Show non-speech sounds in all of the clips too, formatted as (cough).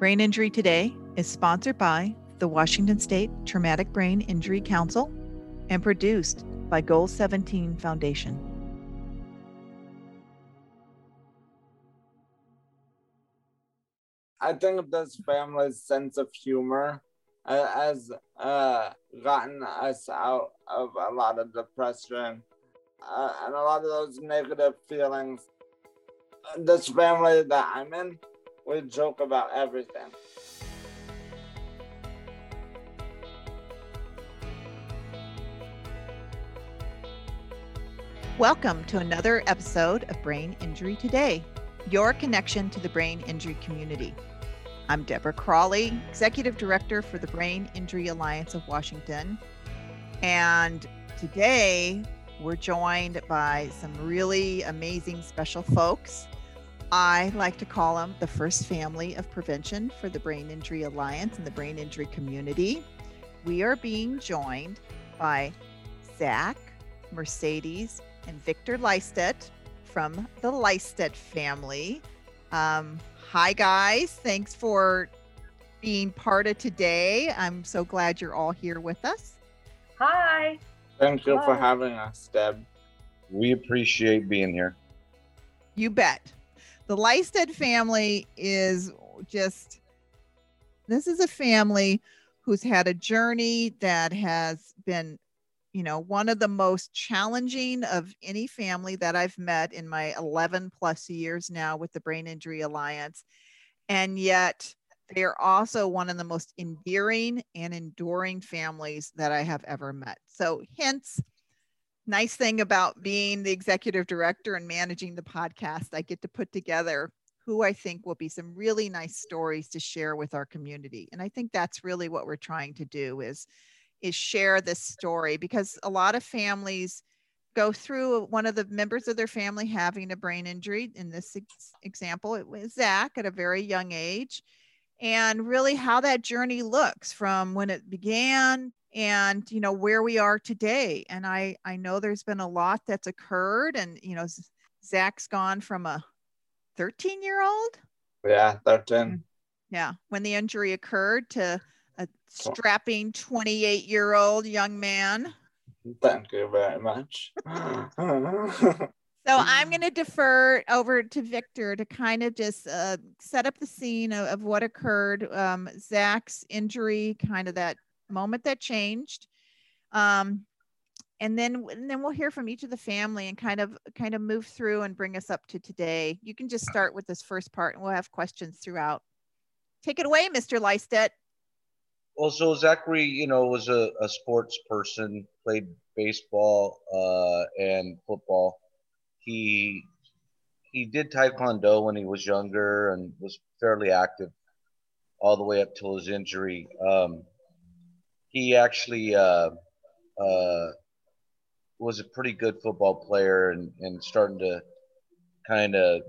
Brain Injury Today is sponsored by the Washington State Traumatic Brain Injury Council and produced by Goal 17 Foundation. I think this family's sense of humor has uh, gotten us out of a lot of depression uh, and a lot of those negative feelings. This family that I'm in, we joke about everything. Welcome to another episode of Brain Injury Today, your connection to the brain injury community. I'm Deborah Crawley, Executive Director for the Brain Injury Alliance of Washington. And today we're joined by some really amazing special folks. I like to call them the first family of prevention for the Brain Injury Alliance and the brain injury community. We are being joined by Zach, Mercedes, and Victor Lystedt from the Lystedt family. Um, hi, guys. Thanks for being part of today. I'm so glad you're all here with us. Hi. Thank you Hi. for having us, Deb. We appreciate being here. You bet. The Lystedt family is just, this is a family who's had a journey that has been, you know, one of the most challenging of any family that I've met in my 11 plus years now with the Brain Injury Alliance. And yet, they are also one of the most endearing and enduring families that I have ever met. So, hence, nice thing about being the executive director and managing the podcast, I get to put together who I think will be some really nice stories to share with our community. And I think that's really what we're trying to do is is share this story because a lot of families go through one of the members of their family having a brain injury. In this ex- example, it was Zach at a very young age. And really how that journey looks from when it began and you know where we are today and i i know there's been a lot that's occurred and you know zach's gone from a 13 year old Yeah, 13. Mm-hmm. yeah when the injury occurred to a strapping 28 year old young man Thank you very much. (laughs) so i'm going to defer over to victor to kind of just uh, set up the scene of, of what occurred um, zach's injury kind of that moment that changed um, and then and then we'll hear from each of the family and kind of kind of move through and bring us up to today you can just start with this first part and we'll have questions throughout take it away mr Lystedt. Well, so Zachary, you know, was a, a sports person, played baseball uh, and football. He he did taekwondo when he was younger and was fairly active all the way up till his injury. Um, he actually uh, uh, was a pretty good football player and, and starting to kind of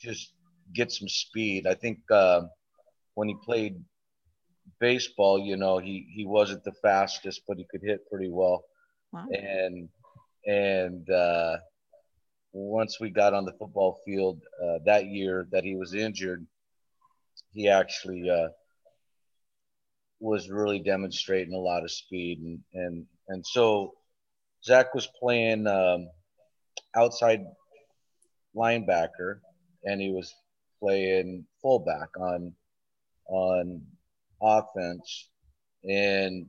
just get some speed. I think uh, when he played baseball, you know, he, he wasn't the fastest, but he could hit pretty well. Wow. And and uh, once we got on the football field uh, that year that he was injured, he actually uh, was really demonstrating a lot of speed and and and so Zach was playing um, outside linebacker and he was playing fullback on on offense. And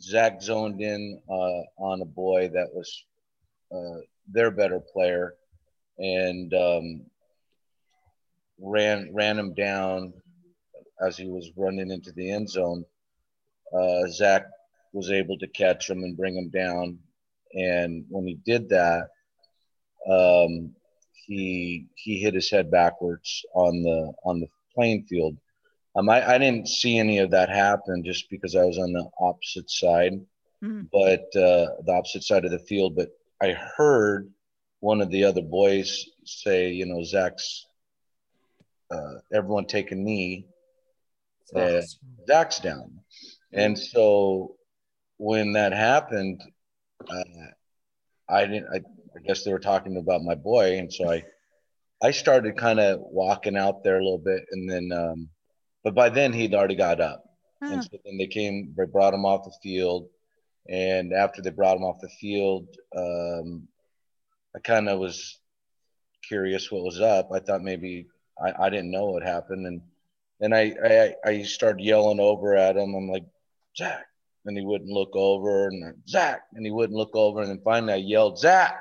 Zach zoned in uh, on a boy that was uh, their better player and um, ran ran him down as he was running into the end zone. Uh, Zach was able to catch him and bring him down, and when he did that, um, he he hit his head backwards on the on the playing field. Um, I, I didn't see any of that happen just because I was on the opposite side, Mhm. but uh, the opposite side of the field. But I heard one of the other boys say, you know, Zach's uh, everyone take a knee, uh, Zach's down. And so when that happened, uh, I didn't. I, I guess they were talking about my boy, and so I, I started kind of walking out there a little bit, and then, um, but by then he'd already got up, Huh. and so then they came, they brought him off the field, and after they brought him off the field, um, I kind of was curious what was up. I thought maybe I, I didn't know what happened, and then I, I I started yelling over at him. I'm like, Zach, and he wouldn't look over, and Zach, and he wouldn't look over, and then finally I yelled, Zach,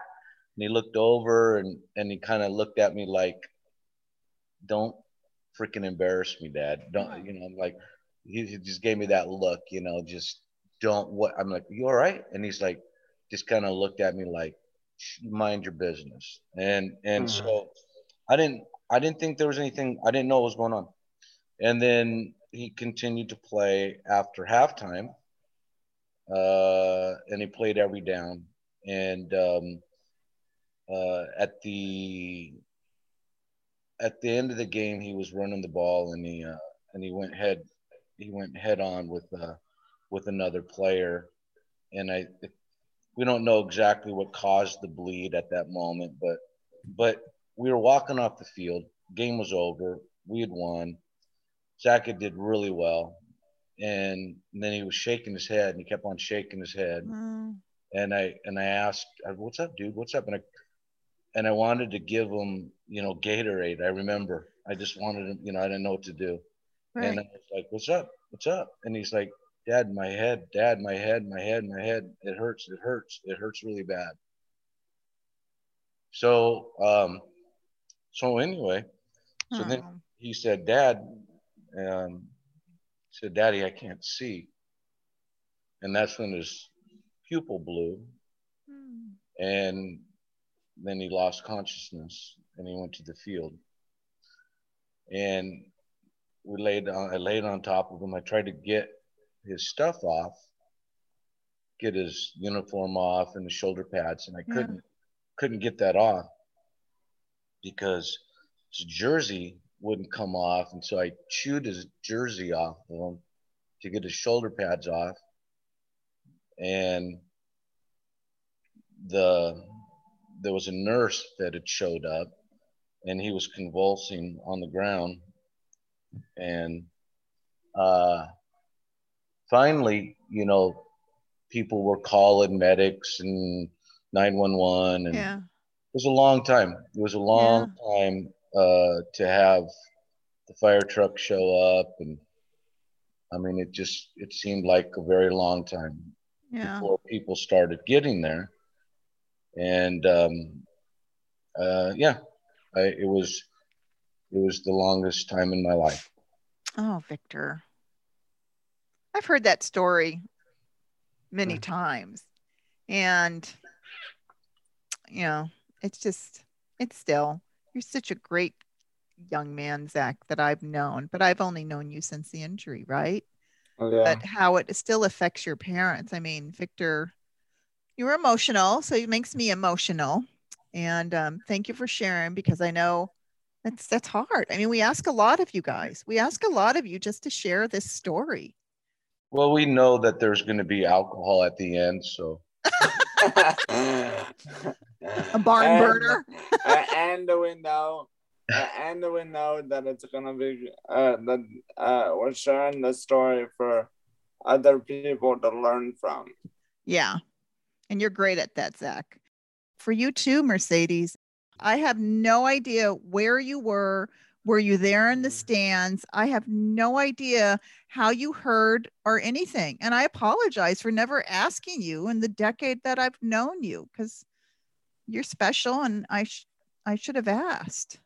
and he looked over, and and he kind of looked at me like, don't freaking embarrass me, Dad. Don't you know? I'm like, he, he just gave me that look, you know, just don't what. I'm like, you all right? And he's like, just kind of looked at me like, mind your business, and and Mhm. so I didn't I didn't think there was anything. I didn't know what was going on. And then he continued to play after halftime. Uh, and he played every down. And um, uh, at the at the end of the game, he was running the ball, and he uh, and he went head he went head on with uh, with another player. And I we don't know exactly what caused the bleed at that moment, but but we were walking off the field. Game was over. We had won. Zach had did really well, and then he was shaking his head, and he kept on shaking his head. Oh, And I and I asked, "What's up, dude? What's up?" And I and I wanted to give him, you know, Gatorade. I remember. I just wanted him, you know, I didn't know what to do. right. And I was like, "What's up? What's up?" And he's like, "Dad, my head. Dad, my head. My head. My head. It hurts. It hurts. It hurts really bad." So, um, so anyway, so then Oh, he said, "Dad," um, said, "Daddy, I can't see." And that's when his pupil blew, hmm. and then he lost consciousness, and he went to the field. And we laid on, I laid on top of him. I tried to get his stuff off, get his uniform off and the shoulder pads, and I Yeah. couldn't couldn't get that off because his jersey wouldn't come off, and so I chewed his jersey off of him to get his shoulder pads off, and the there was a nurse that had showed up, and he was convulsing on the ground, and uh, finally, you know, people were calling medics and 911 and Yeah. it was a long time. It was a long time uh, to have the fire truck show up, and I mean, it just it seemed like a very long time Yeah. before people started getting there, and um, uh, yeah, I, it was it was the longest time in my life. Oh, Victor. I've heard that story many Mm. times. And, you know, it's just, it's still, you're such a great young man, Zach, that I've known, but I've only known you since the injury, right? Yeah. But how it still affects your parents. I mean, Victor, you're emotional, so it makes me emotional. And um, thank you for sharing because I know that's that's hard. I mean, we ask a lot of you guys. We ask a lot of you just to share this story. Well, we know that there's going to be alcohol at the end, so (laughs) A barn And- burner. and we know, uh, and we know that it's gonna be uh, that uh, we're sharing the story for other people to learn from. Yeah. And you're great at that, Zach. For you too, Mercedes. I have no idea where you were. Were you there in the Mm. stands? I have no idea how you heard or anything. And I apologize for never asking you in the decade that I've known you because you're special and I, sh- I should have asked.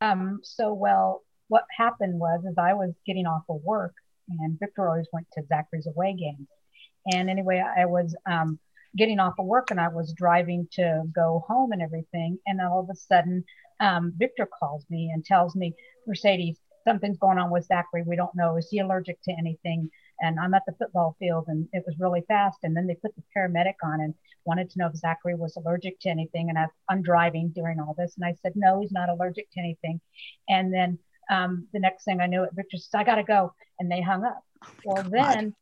Um, so, well, what happened was, is I was getting off of work, and Victor always went to Zachary's away games. And anyway, I was um, getting off of work, and I was driving to go home and everything. And all of a sudden, um, Victor calls me and tells me, Mercedes, something's going on with Zachary. We don't know. Is he allergic to anything? And I'm at the football field, and it was really fast. And then they put the paramedic on and wanted to know if Zachary was allergic to anything. And I, I'm driving during all this. And I said, no, he's not allergic to anything. And then um, the next thing I knew, it, Victor said, I got to go. And they hung up. Oh Well, God. then,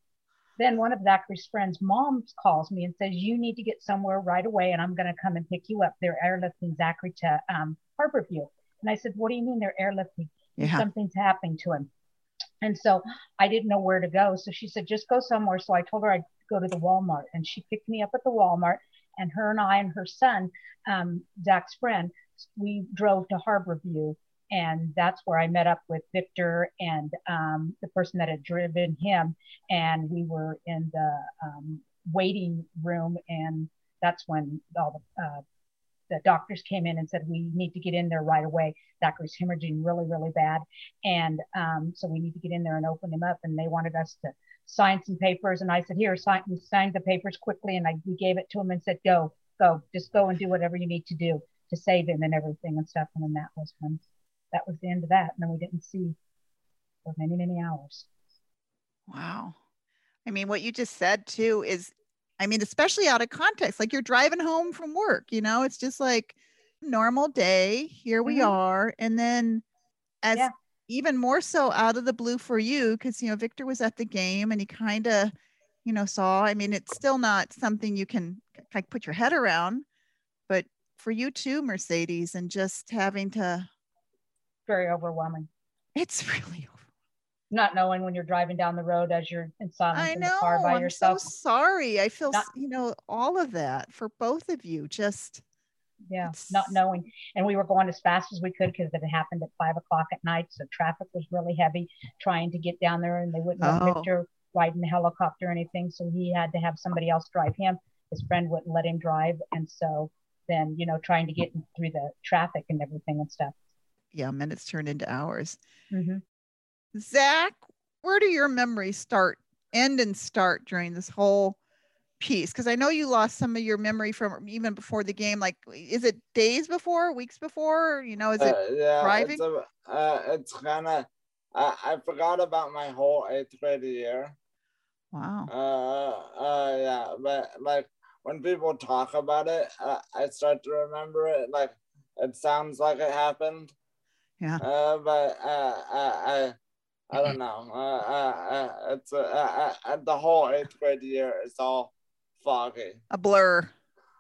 then one of Zachary's friends' moms calls me and says, you need to get somewhere right away. And I'm going to come and pick you up. They're airlifting Zachary to um, Harborview. And I said, What do you mean they're airlifting? Yeah. Something's happening to him. And so I didn't know where to go. So she said, Just go somewhere. So I told her I'd go to the Walmart. And she picked me up at the Walmart. And her and I and her son, um, Zach's friend, we drove to Harborview. And that's where I met up with Victor and um, the person that had driven him. And we were in the um, waiting room. And that's when all the uh, the doctors came in and said we need to get in there right away. Zachary's hemorrhaging really, really bad, and um, so we need to get in there and open him up. And they wanted us to sign some papers, and I said, "Here, sign." Signed the papers quickly, and I we gave it to him and said, "Go, go, just go and do whatever you need to do to save him and everything and stuff." And then that was when that was the end of that. And then we didn't see for many, many hours. Wow. I mean, what you just said too is I mean, especially out of context, like you're driving home from work, you know, it's just like normal day. Here we Mhm. are. And then as Yeah. even more so out of the blue for you, because you know, Victor was at the game and he kind of, you know, saw. I mean, it's still not something you can like put your head around, but for you too, Mercedes, and just having to Very overwhelming. it's (laughs) really Not knowing when you're driving down the road as you're in silence I in the car by yourself. I'm yourself. so sorry. I feel, Not- you know, all of that for both of you. Just yeah not knowing and we were going as fast as we could because it happened at five o'clock at night so traffic was really heavy trying to get down there and they wouldn't let Oh. victor ride in the helicopter or anything so he had to have somebody else drive him his friend wouldn't let him drive and so then you know trying to get through the traffic and everything and stuff yeah, minutes turned into hours. hmm Zach, where do your memories start, end and start during this whole piece? Because I know you lost some of your memory from even before the game. Like, is it days before, weeks before? You know, is it? Uh, yeah, driving? It's, uh, it's kind of. I I forgot about my whole eighth grade year. Wow. Uh, uh, yeah, but like when people talk about it, uh, I start to remember it. Like it sounds like it happened. Yeah. Uh, but uh, I, I, I don't know. Uh, uh, uh it's uh, uh, uh, the whole eighth grade year is all foggy. A blur.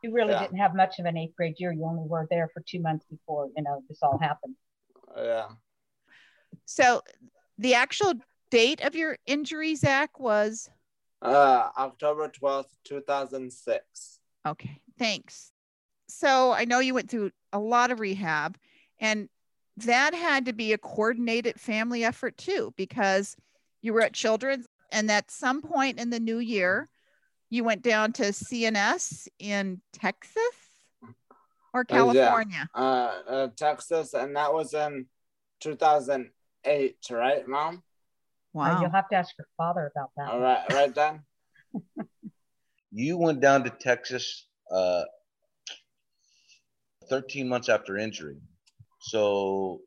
you really Yeah. didn't have much of an eighth grade year you only were there for two months before you know this all happened Yeah. So the actual date of your injury, Zach, was Uh, October twelfth, two thousand six. okay. Thanks. So I know you went through a lot of rehab, and that had to be a coordinated family effort too, because you were at Children's, and at some point in the new year, you went down to CNS in Texas or. California. Uh, uh, Texas, and that was in two thousand eight, right, Mom? Uh, Wow. you'll have to ask your father about that All right, right then. (laughs) You went down to Texas uh, 13 months after injury. So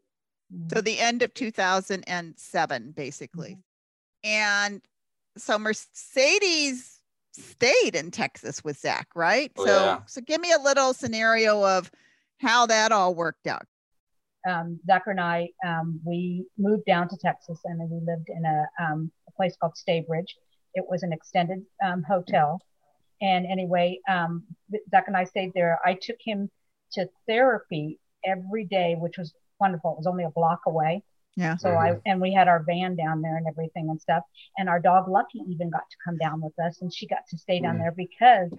So the end of 2007, basically. And so Mercedes stayed in Texas with Zach, right? Oh, so yeah. so give me a little scenario of how that all worked out. um, Zachary and I, um, we moved down to Texas and then we lived in a, um, a place called Staybridge. It was an extended um, hotel. And anyway, um, Zach and I stayed there. I took him to therapy every day, which was wonderful. It was only a block away. Yeah. So I, and we had our van down there and everything and stuff. And our dog Lucky even got to come down with us and she got to stay down Mm. there because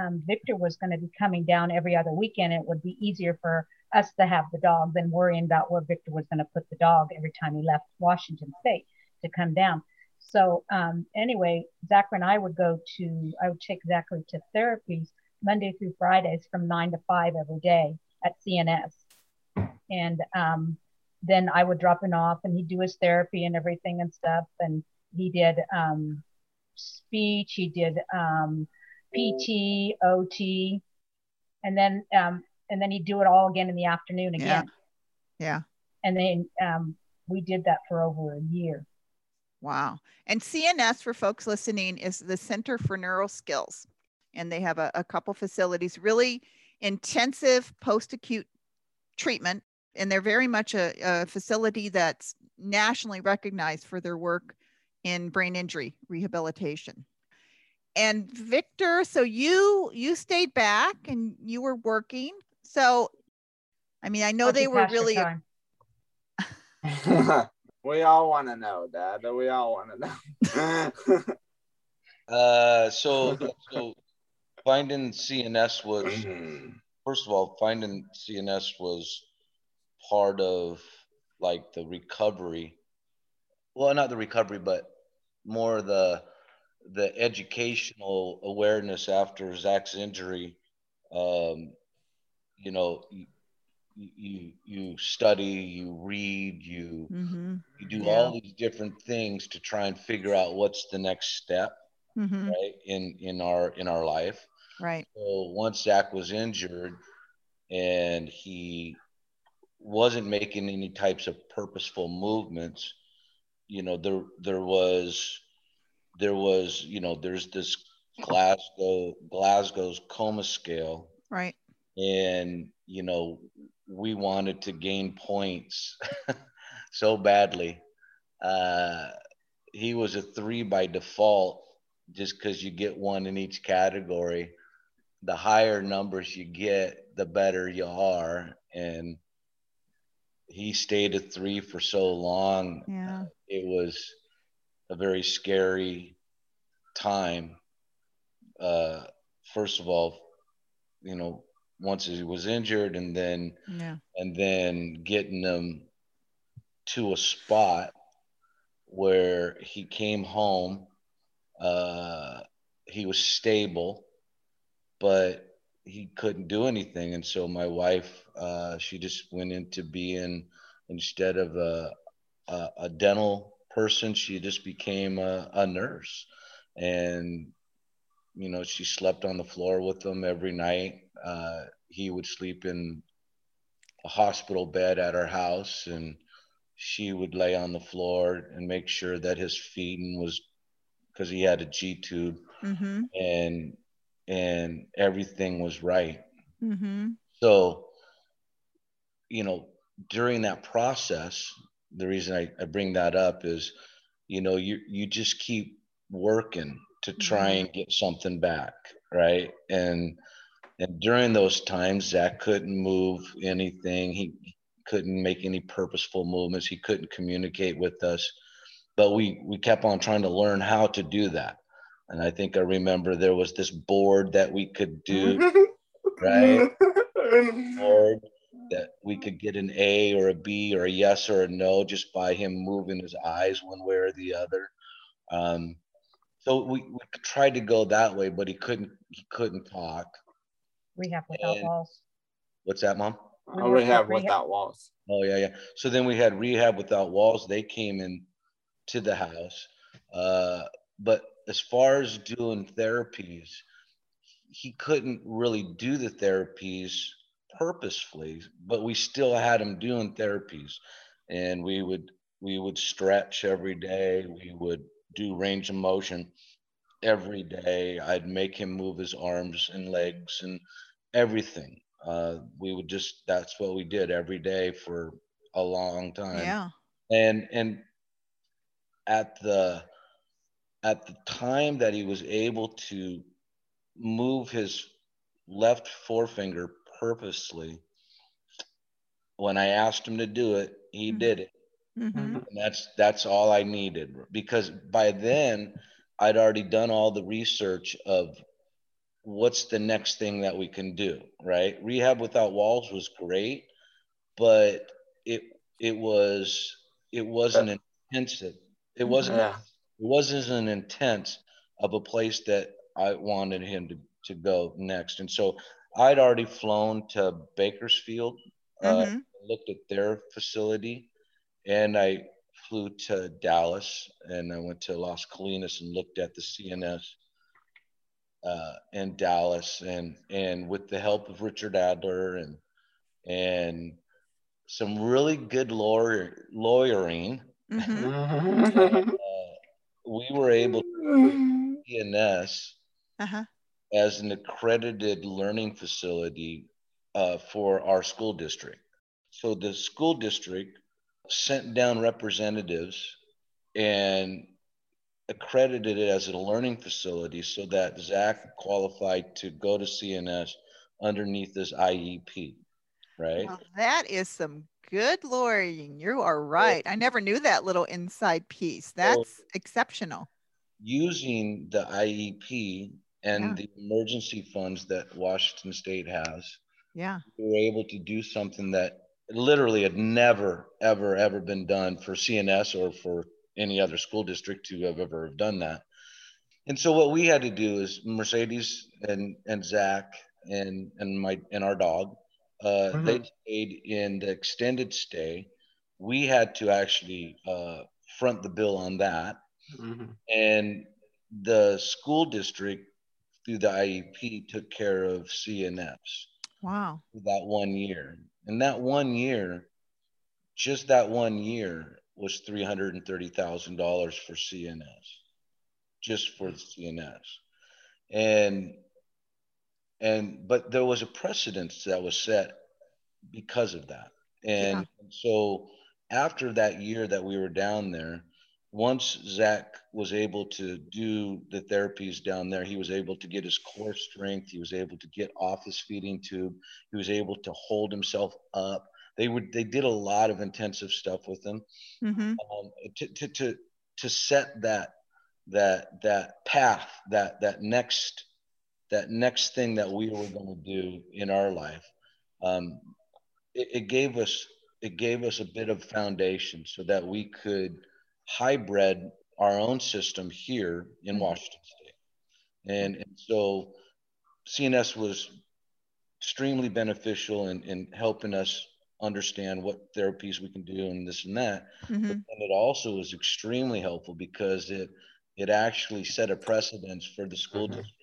um, Victor was going to be coming down every other weekend. It would be easier for us to have the dog than worrying about where Victor was going to put the dog every time he left Washington State to come down. So um, anyway, Zachary and I would go to, I would take Zachary to therapies Monday through Fridays from nine to five every day at CNS. And um, then I would drop him off and he'd do his therapy and everything and stuff. And he did um, speech, he did um, PT, OT, and then um, and then he'd do it all again in the afternoon again. Yeah. And then um, we did that for over a year. Wow. And CNS, for folks listening, is the Centre for Neuro Skills. And they have a, a couple facilities, really intensive post acute treatment. And they're very much a, a facility that's nationally recognized for their work in brain injury rehabilitation. And Victor, so you you stayed back and you were working. So I mean, I know How'd they were really (laughs) we all want to know, Dad. We all want to know. (laughs) Uh, so, so finding CNS was Mm-hmm. (laughs) first of all finding CNS was part of like the recovery. Well, not the recovery, but more the the educational awareness after Zach's injury. Um, you know, you, you you study, you read, you Mm-hmm. you do Yeah. all these different things to try and figure out what's the next step, Mm-hmm. right? In in our in our life. Right. So once Zach was injured and he wasn't making any types of purposeful movements, you know, there there was there was, you know, there's this Glasgow Glasgow's coma scale. Right. and you know we wanted to gain points (laughs) so badly. Uh he was a three by default just because you get one in each category. The higher numbers you get the better you are. And he stayed at three for so long Yeah. it was a very scary time. Uh, first of all, you know, once he was injured, and then Yeah. and then getting him to a spot where he came home. Uh, he was stable, but he couldn't do anything, and so my wife, uh, she just went into being instead of a a, a dental person, she just became a, a nurse, and you know she slept on the floor with him every night. Uh, he would sleep in a hospital bed at our house, and she would lay on the floor and make sure that his feeding was because he had a G tube Mm-hmm. and and everything was right. Mm-hmm. So, you know, during that process, the reason I, I bring that up is, you know, you you just keep working to try and get something back, right? And and during those times, Zach couldn't move anything. He couldn't make any purposeful movements. He couldn't communicate with us. But we we kept on trying to learn how to do that. And I think I remember there was this board that we could do (laughs) right? (laughs) board that we could get an A or a B or a yes or a no just by him moving his eyes one way or the other. Um, so we, we tried to go that way, but he couldn't he couldn't talk. Rehab without And- walls. What's that, mom? Oh, we have without walls. Oh yeah, yeah. So then we had rehab without walls. They came in to the house. Uh, but as far as doing therapies, he couldn't really do the therapies purposefully, but we still had him doing therapies. And we would we would stretch every day. We would do range of motion every day. I'd make him move his arms and legs and everything. Uh, we would just that's what we did every day for a long time Yeah. and and at the at the time that he was able to move his left forefinger purposely when i asked him to do it he Mhm. did it Mm-hmm. and that's that's all i needed because by then i'd already done all the research of what's the next thing that we can do right rehab without walls was great but it it was it wasn't intensive it wasn't Yeah. It wasn't an intense of a place that i wanted him to to go next and so i'd already flown to bakersfield uh, Mhm. looked at their facility and I flew to Dallas and I went to Las Colinas and looked at the CNS uh, in Dallas and and with the help of Richard Adler and and some really good lawyer lawyering, Mm-hmm. (laughs) we were able to CNS Uh-huh. as an accredited learning facility uh, for our school district. So the school district sent down representatives and accredited it as a learning facility so that Zach qualified to go to CNS underneath this IEP, right? Well, that is some Good Lord, you are right. I never knew that little inside piece. That's exceptional. Using the IEP and yeah. the emergency funds that Washington State has, yeah, we were able to do something that literally had never, ever, ever been done for CNS or for any other school district to have ever have done that. And so what we had to do is Mercedes and and Zach and and my and our dog, uh, mm-hmm. they stayed in the extended stay. We had to actually uh, front the bill on that, mm-hmm. and the school district through the IEP took care of CNFs. Wow. That one year, and that one year, just that one year was three hundred and thirty thousand dollars for CNS, just for the CNS, and and but there was a precedence that was set because of that, and yeah. so after that year that we were down there, once Zach was able to do the therapies down there, he was able to get his core strength. He was able to get off his feeding tube. He was able to hold himself up. They would they did a lot of intensive stuff with him mm-hmm. um, to, to to to set that that that path that that next that next thing that we were going to do in our life. Um, it, it gave us it gave us a bit of foundation so that we could hybrid our own system here in mm-hmm. Washington State. And, and so CNS was extremely beneficial in, in helping us understand what therapies we can do and this and that. Mm-hmm. And it also was extremely helpful because it it actually set a precedence for the school mm-hmm. district.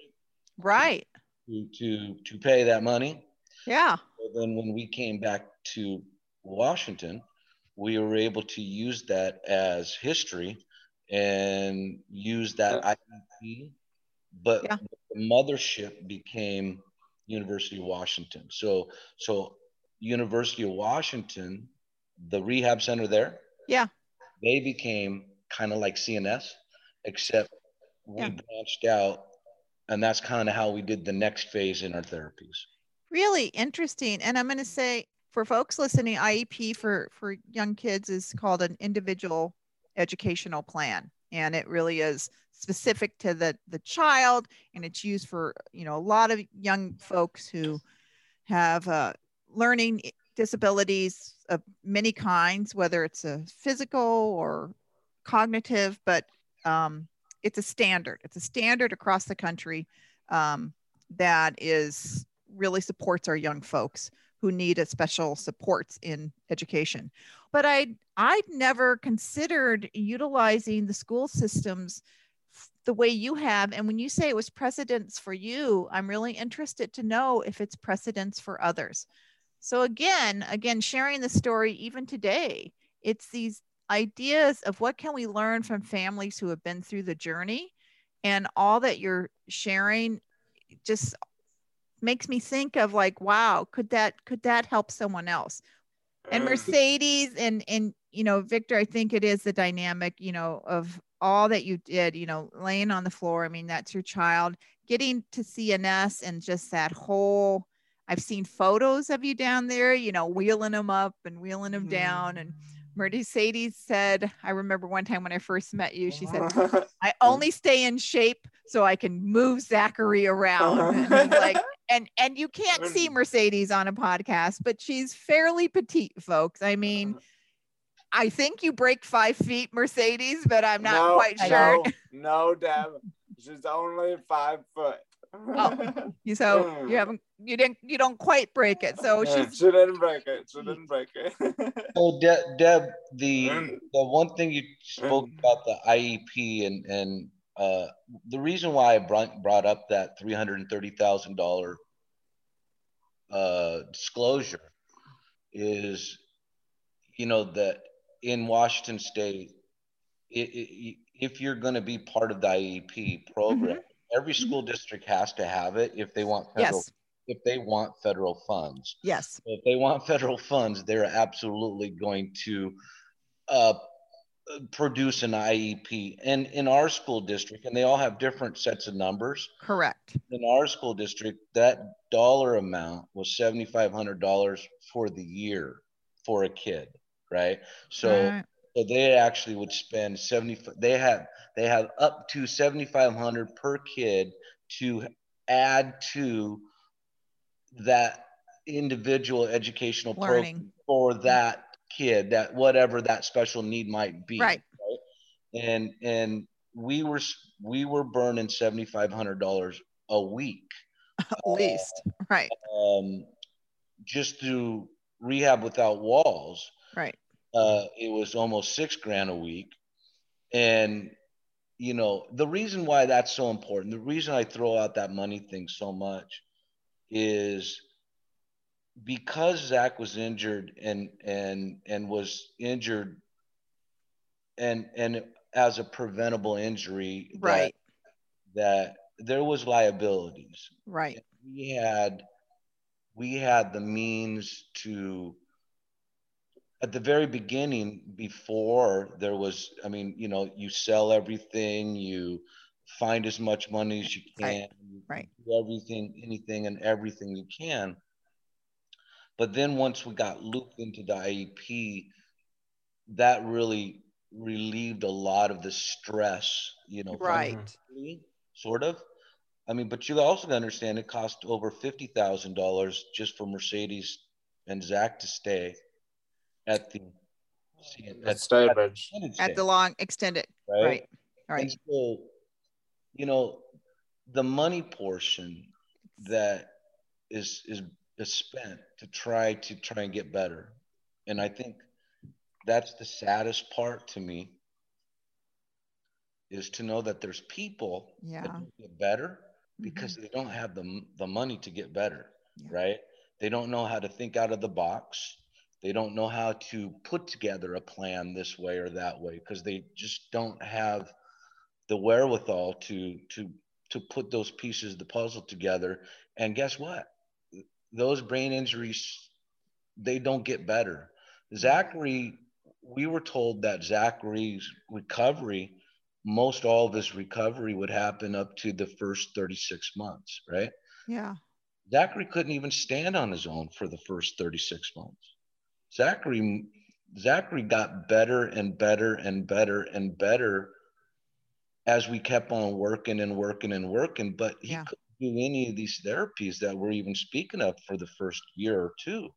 Right. To, to to pay that money. Yeah. So then when we came back to Washington, we were able to use that as history and use that IEP, but yeah. the mothership became University of Washington. So, so University of Washington, the rehab center there, yeah, they became kind of like CNS, except we yeah. branched out, and that's kind of how we did the next phase in our therapies. Really interesting, and I'm going to say for folks listening, IEP for for young kids is called an individual educational plan, and it really is specific to the the child, and it's used for you know a lot of young folks who have uh, learning disabilities of many kinds, whether it's a physical or cognitive, but um, it's a standard. It's a standard across the country um, that is really supports our young folks who need a special supports in education. But I I'd never considered utilizing the school systems the way you have. And when you say it was precedence for you, I'm really interested to know if it's precedence for others. So again, again, sharing the story even today, it's these ideas of what can we learn from families who have been through the journey and all that you're sharing just makes me think of like wow could that could that help someone else and uh, mercedes and and you know victor i think it is the dynamic you know of all that you did you know laying on the floor i mean that's your child getting to cns and just that whole i've seen photos of you down there you know wheeling them up and wheeling them mm-hmm. down and Mercedes said, I remember one time when I first met you, she said, (laughs) I only stay in shape so I can move Zachary around. Uh-huh. And like, and and you can't see Mercedes on a podcast, but she's fairly petite, folks. I mean, uh-huh. I think you break five feet, Mercedes, but I'm not no, quite sure. No, no, Deb, she's only five foot. Oh, so you haven't, you didn't, you don't quite break it. So she's, she didn't break it. She didn't break it. (laughs) oh, De- Deb, the the one thing you spoke about the IEP and and uh, the reason why I brought, brought up that $330,000 uh, disclosure is, you know, that in Washington State, it, it, if you're going to be part of the IEP program, mm-hmm. Every school district has to have it if they want federal, yes. if they want federal funds. Yes. If they want federal funds, they're absolutely going to uh, produce an IEP. And in our school district, and they all have different sets of numbers. Correct. In our school district, that dollar amount was $7,500 for the year for a kid, right? So right. So they actually would spend 70 they have they have up to 7500 per kid to add to that individual educational Learning. program for that kid that whatever that special need might be right, right? and and we were we were burning $7500 a week. (laughs) At least right. Um just through rehab without walls. Right uh it was almost six grand a week. And you know the reason why that's so important the reason i throw out that money thing so much is because zach was injured and and and was injured and and as a preventable injury right. that, that there was liabilities. Right. We had we had the means to at the very beginning before there was i mean you know you sell everything you find as much money as you can right, do everything anything and everything you can. But then once we got looped into the iep that really relieved a lot of the stress you know right. sort of. I mean, but you also understand it cost over fifty thousand dollars just for Mercedes and Zach to stay at the at, Staybridge at, at the long extended right right, right. And so you know the money portion that is is is spent to try to try and get better and i think that's the saddest part to me is to know that there's people yeah. that get better because mm-hmm. they don't have the, the money to get better, yeah. right? They don't know how to think out of the box. They don't know how to put together a plan this way or that way because they just don't have the wherewithal to to to put those pieces of the puzzle together. And guess what? Those brain injuries, they don't get better. Zachary, we were told that Zachary's recovery most all of his recovery would happen up to the first 36 months, right? Yeah. Zachary couldn't even stand on his own for the first 36 months. Zachary Zachary got better and better and better and better as we kept on working and working and working, but he yeah. couldn't do any of these therapies that we're even speaking of for the first year or two.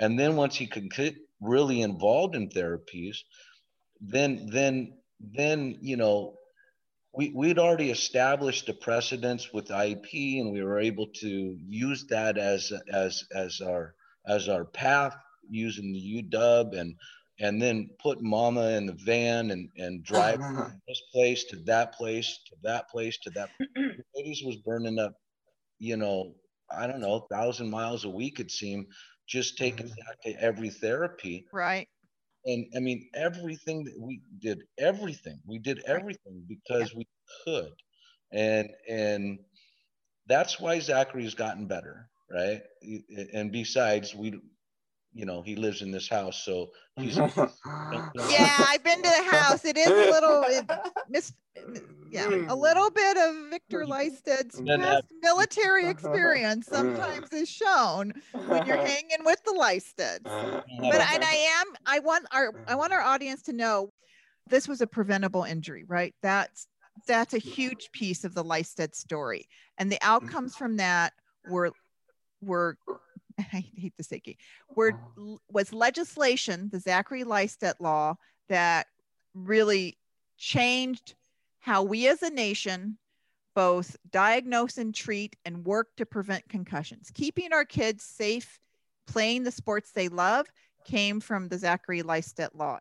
And then once he could get really involved in therapies, then then then you know we, we'd already established a precedence with IP and we were able to use that as as as our as our path using the UW and and then put mama in the van and and drive from this place to that place to that place to that ladies was burning up you know i don't know thousand miles a week it seemed just taking mm-hmm. back to every therapy right and I mean everything that we did, everything we did everything because yeah. we could, and and that's why Zachary's gotten better, right? And besides, we you know he lives in this house so he's (laughs) yeah i've been to the house. It is a little it, (laughs) miss yeah a mm. little bit of victor lystedt's past military (laughs) experience sometimes is shown when you're hanging with the lystedts uh-huh. but and i am i want our i want our audience to know this was a preventable injury right? That's that's a huge piece of the lystedt story. And the mm-hmm. outcomes from that were were (laughs) I hate to say key, were oh. was legislation, the Zachary Lystedt law, that really changed how we as a nation both diagnose and treat and work to prevent concussions. Keeping our kids safe, playing the sports they love, came from the Zachary Lystedt law.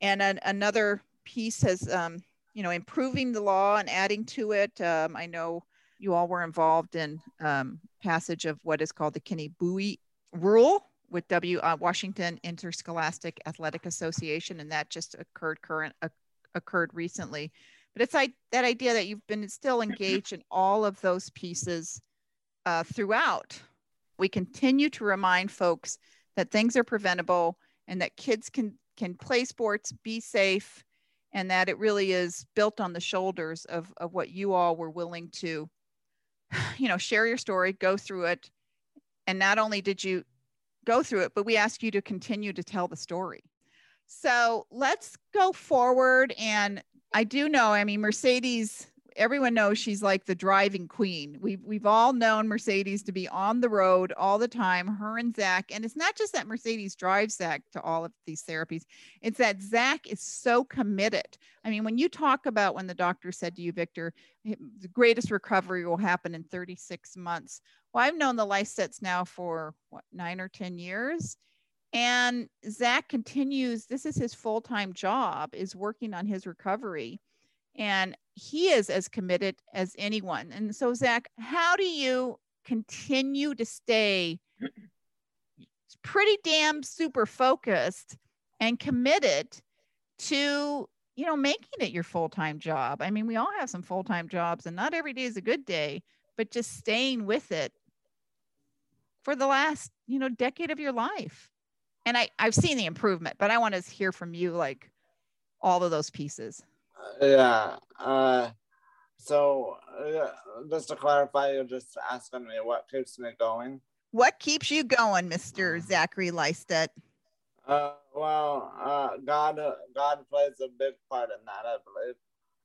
And an, another piece has, um, you know, improving the law and adding to it. Um, I know you all were involved in um, passage of what is called the Kenney Bui rule with W uh, Washington Interscholastic Athletic Association, and that just occurred current uh, occurred recently. But it's that idea that you've been still engaged in all of those pieces uh, throughout. We continue to remind folks that things are preventable and that kids can can play sports, be safe, and that it really is built on the shoulders of, of what you all were willing to (sighs) you know, share your story, go through it. And not only did you go through it, but we ask you to continue to tell the story. So let's go forward. And I do know, I mean, Mercedes everyone knows she's like the driving queen. We've we've all known Mercedes to be on the road all the time, her and Zach. And it's not just that Mercedes drives Zach to all of these therapies, it's that Zach is so committed. I mean, when you talk about when the doctor said to you, Victor, the greatest recovery will happen in 36 months. Well, I've known the Lystedts now for what nine or 10 years. And Zach continues, this is his full-time job, is working on his recovery and he is as committed as anyone. And so, Zach, how do you continue to stay pretty damn super focused and committed to you know making it your full-time job? I mean we all have some full-time jobs and not every day is a good day but just staying with it for the last you know decade of your life. And i i've seen the improvement but i want to hear from you like all of those pieces yeah. Uh, so uh, just to clarify, you're just asking me what keeps me going. What keeps you going, Mr. Zachary Lystedt? Uh, well, uh, God, God plays a big part in that, I believe.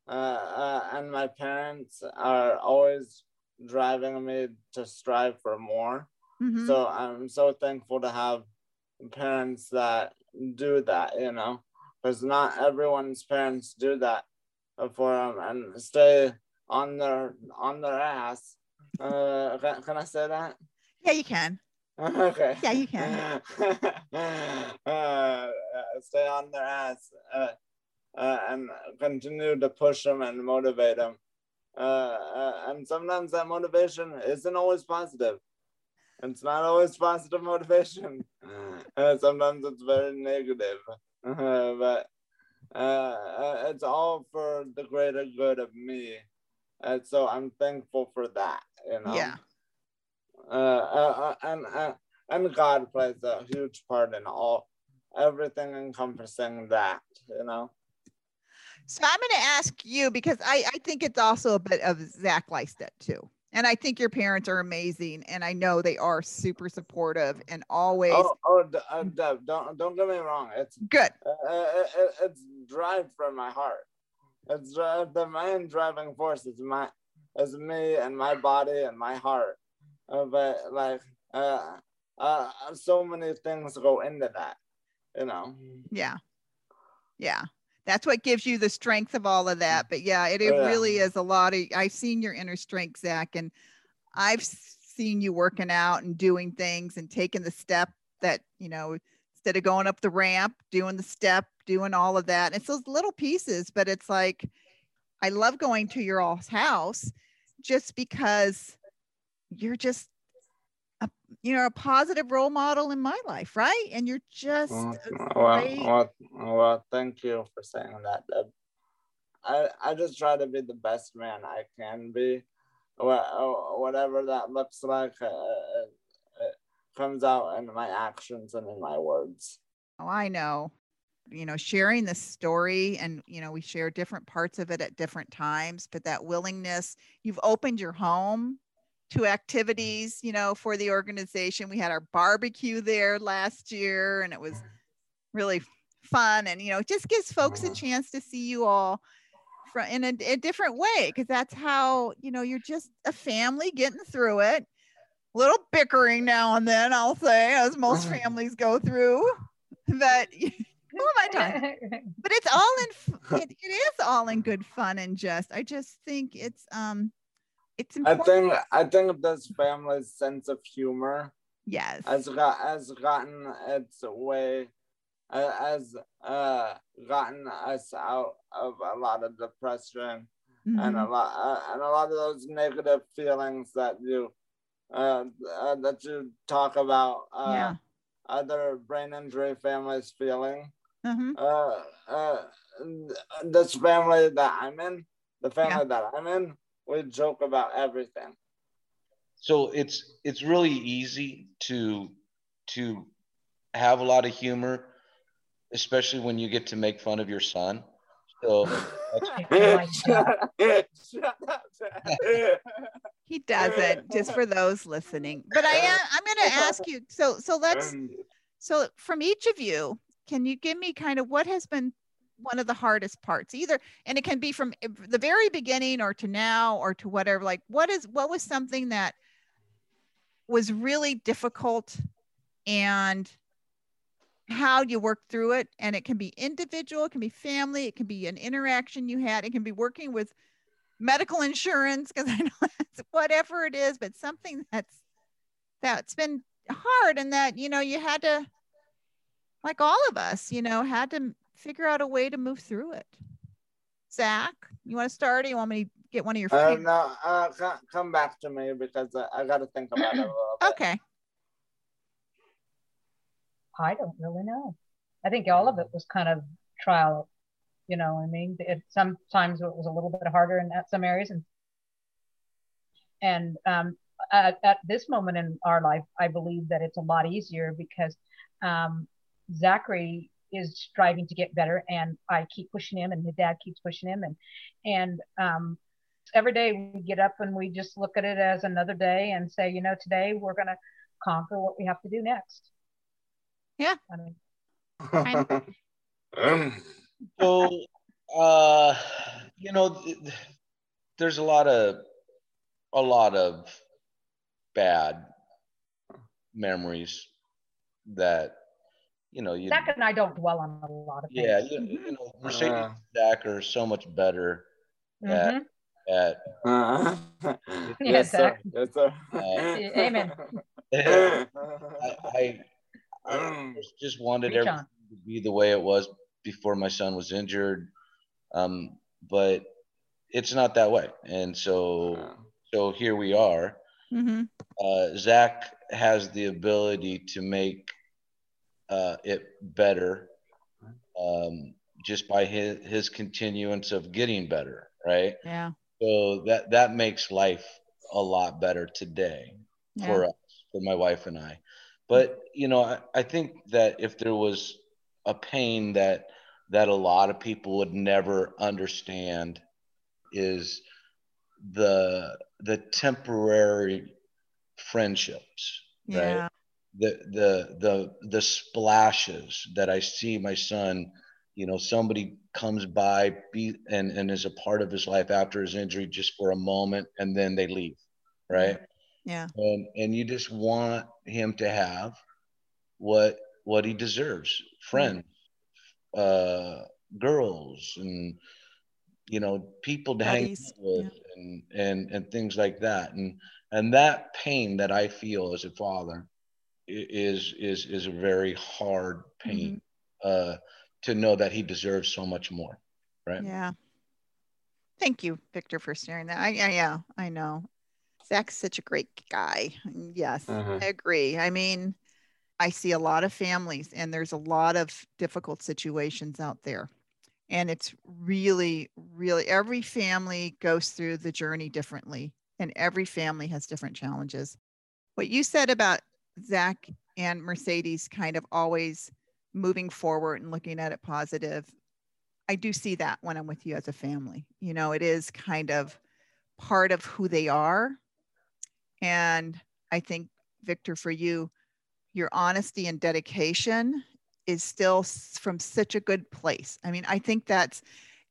Uh, uh, and my parents are always driving me to strive for more. Mm-hmm. So I'm so thankful to have parents that do that, you know, because not everyone's parents do that for them and stay on their on their ass. Uh, can, can I say that? Yeah, you can. (laughs) Okay. Yeah, you can. (laughs) uh, stay on their ass uh, uh, and continue to push them and motivate them. Uh, uh, and sometimes that motivation isn't always positive. It's not always positive motivation. (laughs) Uh, sometimes it's very negative. (laughs) but uh, uh, it's all for the greater good of me. And so I'm thankful for that, you know? Yeah. Uh, uh, uh and, uh, and God plays a huge part in all, everything encompassing that, you know? So I'm going to ask you because I, I think it's also a bit of Zach Lystedt too and I think your parents are amazing, and I know they are super supportive and always. Oh, oh uh, Deb, don't don't get me wrong. It's good. Uh, uh it, it's drive from my heart. It's uh, the main driving force is my is me and my body and my heart. Uh, but like, uh, uh, so many things go into that, you know. Yeah, yeah that's what gives you the strength of all of mm. that. But yeah, it, it oh, yeah. really is a lot of, I've seen your inner strength, Zach, and I've seen you working out and doing things and taking the step that, you know, instead of going up the ramp, doing the step, doing all of that. It's those little pieces, but it's like, I love going to your all's house just because you're just you know a positive role model in my life right? And you're just mm-hmm. well, well, well, thank you for saying that I, I just try to be the best man I can be. Whatever that looks like uh, it, it comes out in my actions and in my words. Oh I know. You know sharing the story and you know we share different parts of it at different times but that willingness you've opened your home to mm. activities, you know, for the organization. We had our barbecue there last year and it was mm. really fun. And, you know, it just gives folks a uh-huh. chance to see you all from in a, a different way because that's how, you know, you're just a family getting through it. A little bickering now and then, I'll say, as most mm. families go through. But who am I talking? but it's all in it, it is all in good fun and just I just think it's um it's important. I think I think this family's sense of humor yes has got has gotten its way has uh gotten us out of a lot of depression mm-hmm. and a mm-hmm. lot uh, and a lot of those negative feelings that you uh, uh that you talk about uh yeah. other brain injury families feeling mm-hmm. uh uh this family that I'm in the family yeah. that I'm in we joke about everything. So it's it's really easy to to have a lot of humor, especially when you get to make fun of your son. So (laughs) (laughs) He doesn't, just for those listening. But I am I'm gonna ask you, so so let's so from each of you, can you give me kind of what has been one of the hardest parts either and it can be from the very beginning or to now or to whatever like what is what was something that was really difficult and how you work through it and it can be individual it can be family it can be an interaction you had it can be working with medical insurance because (laughs) i know that's whatever it is but something that's that's been hard and that you know you had to like all of us you know had to figure out a way to move through it zach you want to start or you want me to get one of your Uh, no, uh, come back to me because uh, I got to think about it a little bit. okay I don't really know. I think all of it was kind of trial. You know, what I mean, it sometimes it was a little bit harder in that some areas, and and um, at, at this moment in our life, I believe that it's a lot easier because um, Zachary is striving to get better, and I keep pushing him, and his dad keeps pushing him, and and um, every day we get up and we just look at it as another day and say, you know, today we're gonna conquer what we have to do next. Yeah. I mean, So, (laughs) uh, you know, th- th- there's a lot of a lot of bad memories that you know you Zach and I don't dwell on a lot of things. yeah you, you know Mercedes Uh. and Zach are so much better Mhm. at Uh, (laughs) Yeah, yes, sir. Yes, sir. Amen. (laughs) I, I, (laughs) I Mm. just- just wanted Preach everything to be the way it was before my son was injured um, but it's not that way and so so here we are hmm uh, Zach has the ability to make uh, it better um, just by his, his continuance of getting better, right? yeah So that that makes life a lot better today yeah for us, for my wife and I. But you know, I, I think that if there was a pain that that a lot of people would never understand is the the temporary friendships, yeah right? The the the the splashes that I see my son, you know, somebody comes by be and, and is a part of his life after his injury just for a moment and then they leave, right? yeah. And and you just want him to have what what he deserves. Friends uh girls and you know people to hang Buddies, out with and and and things like that. And and that pain that i feel as a father is is is a very hard pain uh to know that he deserves so much more right Yeah. Thank you, Victor, for sharing that. I, I yeah, I know. Zach's such a great guy. Yes, Mhm. I agree. I mean, I see a lot of families and there's a lot of difficult situations out there. And it's really, really every family goes through the journey differently, and every family has different challenges. What you said about Zach and Mercedes kind of always moving forward and looking at it positive I do see that when I'm with you as a family. You know, it is kind of part of who they are. And I think, Victor, for you, your honesty and dedication is still from such a good place. I mean, I think that's,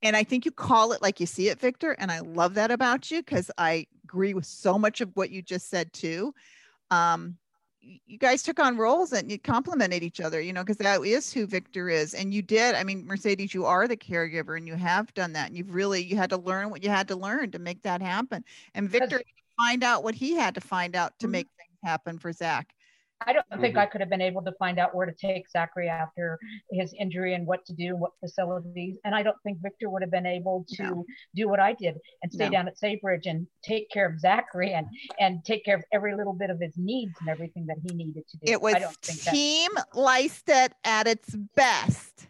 and I think you call it like you see it, Victor. And I love that about you because I agree with so much of what you just said too. Um, you guys took on roles and you complemented each other, you know, because that is who Victor is. And you did. I mean, Mercedes, you are the caregiver and you have done that. And you've really, you had to learn what you had to learn to make that happen. And Victor find out what he had to find out to Mhm. make things happen for Zach. I don't think Mhm. I could have been able to find out where to take Zachary after his injury and what to do, what facilities. And I don't think Victor would have been able to No. do what I did and stay No. down at Saybridge and take care of Zachary and and take care of every little bit of his needs and everything that he needed to do. It was I don't think that Team Lystedt at its best.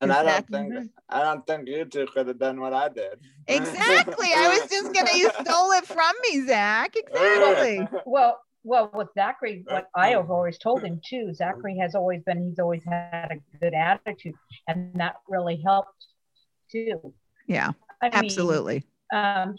And I don't think I don't think you two could have done what I did. Exactly. I was just gonna you stole it from me, Zach. (laughs) Exactly. well well with Zachary, what I have always told him too, Zachary has always been he's always had a good attitude and that really helped too. Yeah, I mean, absolutely. um,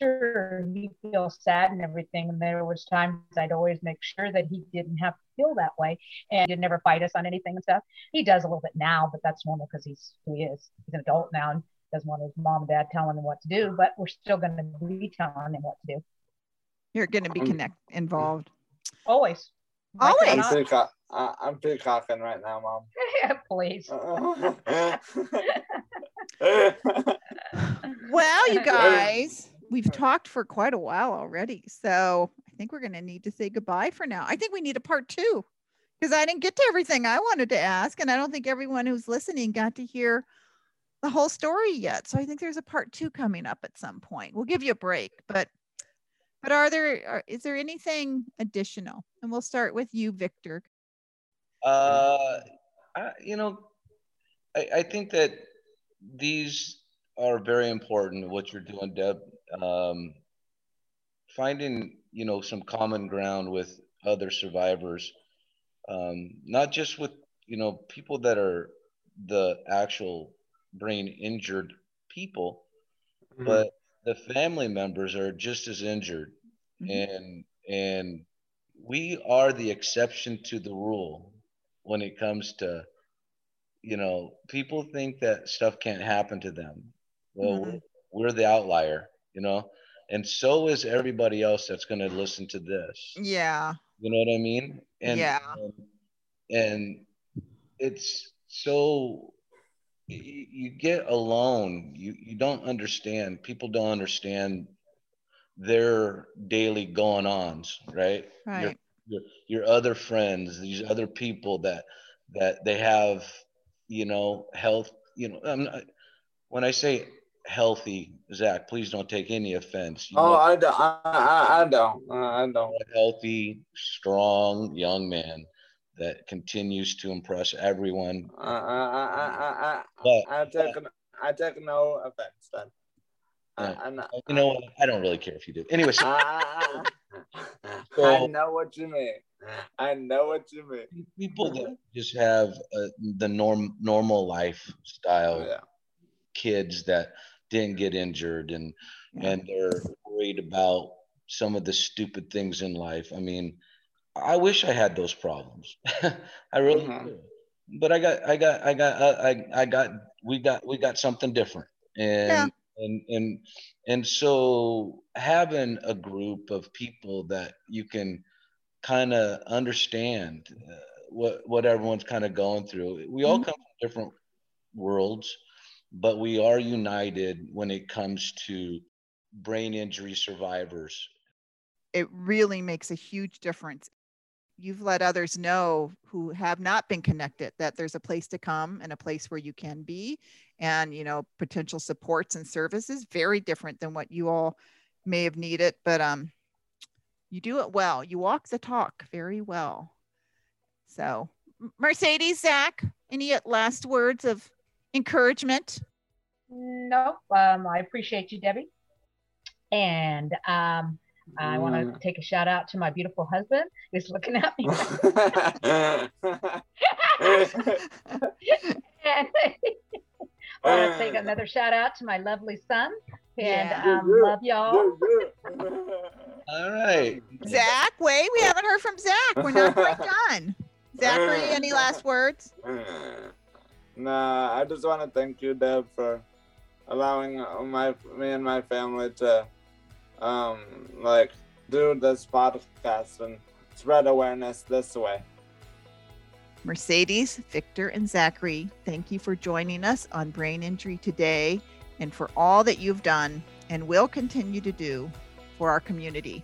sure he feels sad and everything. And there was times I'd always make sure that he didn't have to feel that way and he'd never fight us on anything and stuff. He does a little bit now, but that's normal because he's who he is. He's an adult now and doesn't want his mom and dad telling him what to do, but we're still going to be telling him what to do. You're going to be connect involved. Always. Always. I'm, Not- peacock, I, I'm peacocking right now, mom. (laughs) Please. (laughs) Well, you (laughs) guys, we've talked for quite a while already. So I think we're going to need to say goodbye for now. I think we need a part two because I didn't get to everything I wanted to ask. And I don't think everyone who's listening got to hear the whole story yet. So I think there's a part two coming up at some point. We'll give you a break, but. But are there are, is there anything additional? And we'll start with you, Victor. Uh, I, you know, I, I think that these are very important. What you're doing, Deb. Um, finding you know some common ground with other survivors, um, not just with you know people that are the actual brain injured people, but the family members are just as injured Mhm. and and we are the exception to the rule when it comes to you know people think that stuff can't happen to them well Mhm. we're the outlier you know and so is everybody else that's going to listen to this Yeah. you know what i mean and Yeah. and, and it's so you, you get alone you you don't understand people don't understand their daily going ons right Your- Right. your, your other friends these other people that that they have you know health you know I'm not, when i say healthy zach please don't take any offense you oh, know, I don't. I, I, I don't. I don't. a healthy strong young man that continues to impress everyone I, I, I, I, um, I, I take. I take no offense then. I, Yeah. I, know- you know what i don't really care if you do anyway ah, ah, (laughs) so I, I know what you mean. I know what you mean. people that just have uh, the norm normal lifestyle Yeah. kids that didn't get injured and and they're worried about some of the stupid things in life. I mean, I wish I had those problems. (laughs) I really Mhm. do. But I got, I got, I got, uh, I, I got, we got, we got something different. And, Yeah. and, and, and so having a group of people that you can kind of understand uh, what, what everyone's kind of going through. We all Mhm. come from different worlds, but we are united when it comes to brain injury survivors. it really makes a huge difference. You've let others know who have not been connected that there's a place to come and a place where you can be and you know potential supports and services very different than what you all may have needed but um you do it well you walk the talk very well so mercedes zach any last words of encouragement Nope. Um, I appreciate you, Debbie. And um, I want to mm. take a shout out to my beautiful husband who's looking at me. and I want to take another shout out to my lovely son. And Yeah. um, love y'all. All right. zach wait we haven't heard from zach we're not quite (laughs) done zachary uh, any last words uh, nah, I just want to thank you, Deb, for allowing my me and my family to um like do this podcast and spread awareness this way. Mercedes, Victor, and Zachary, thank you for joining us on Brain Injury today and for all that you've done and will continue to do for our community.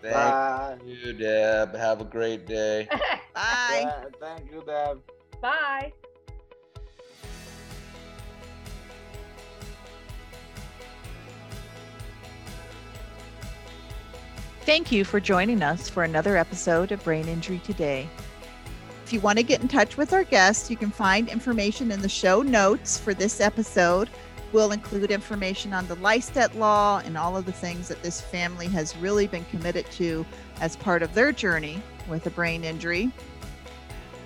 Thank Bye. you, Deb. Have a great day. (laughs) Bye. Yeah, thank you, Deb. Bye. Thank you for joining us for another episode of Brain Injury Today. If you want to get in touch with our guests, you can find information in the show notes for this episode. We'll include information on the Lystedt law and all of the things that this family has really been committed to as part of their journey with a brain injury.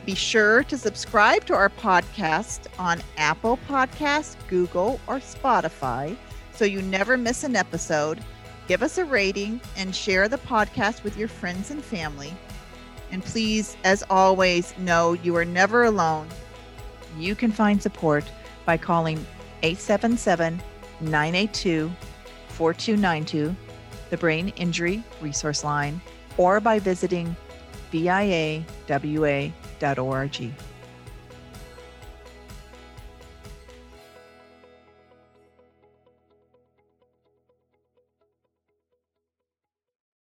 Be sure to subscribe to our podcast on Apple Podcasts, Google, or Spotify so you never miss an episode Give us a rating and share the podcast with your friends and family. And please, as always, know you are never alone. You can find support by calling 877 982 4292, the Brain Injury Resource Line, or by visiting biawa.org.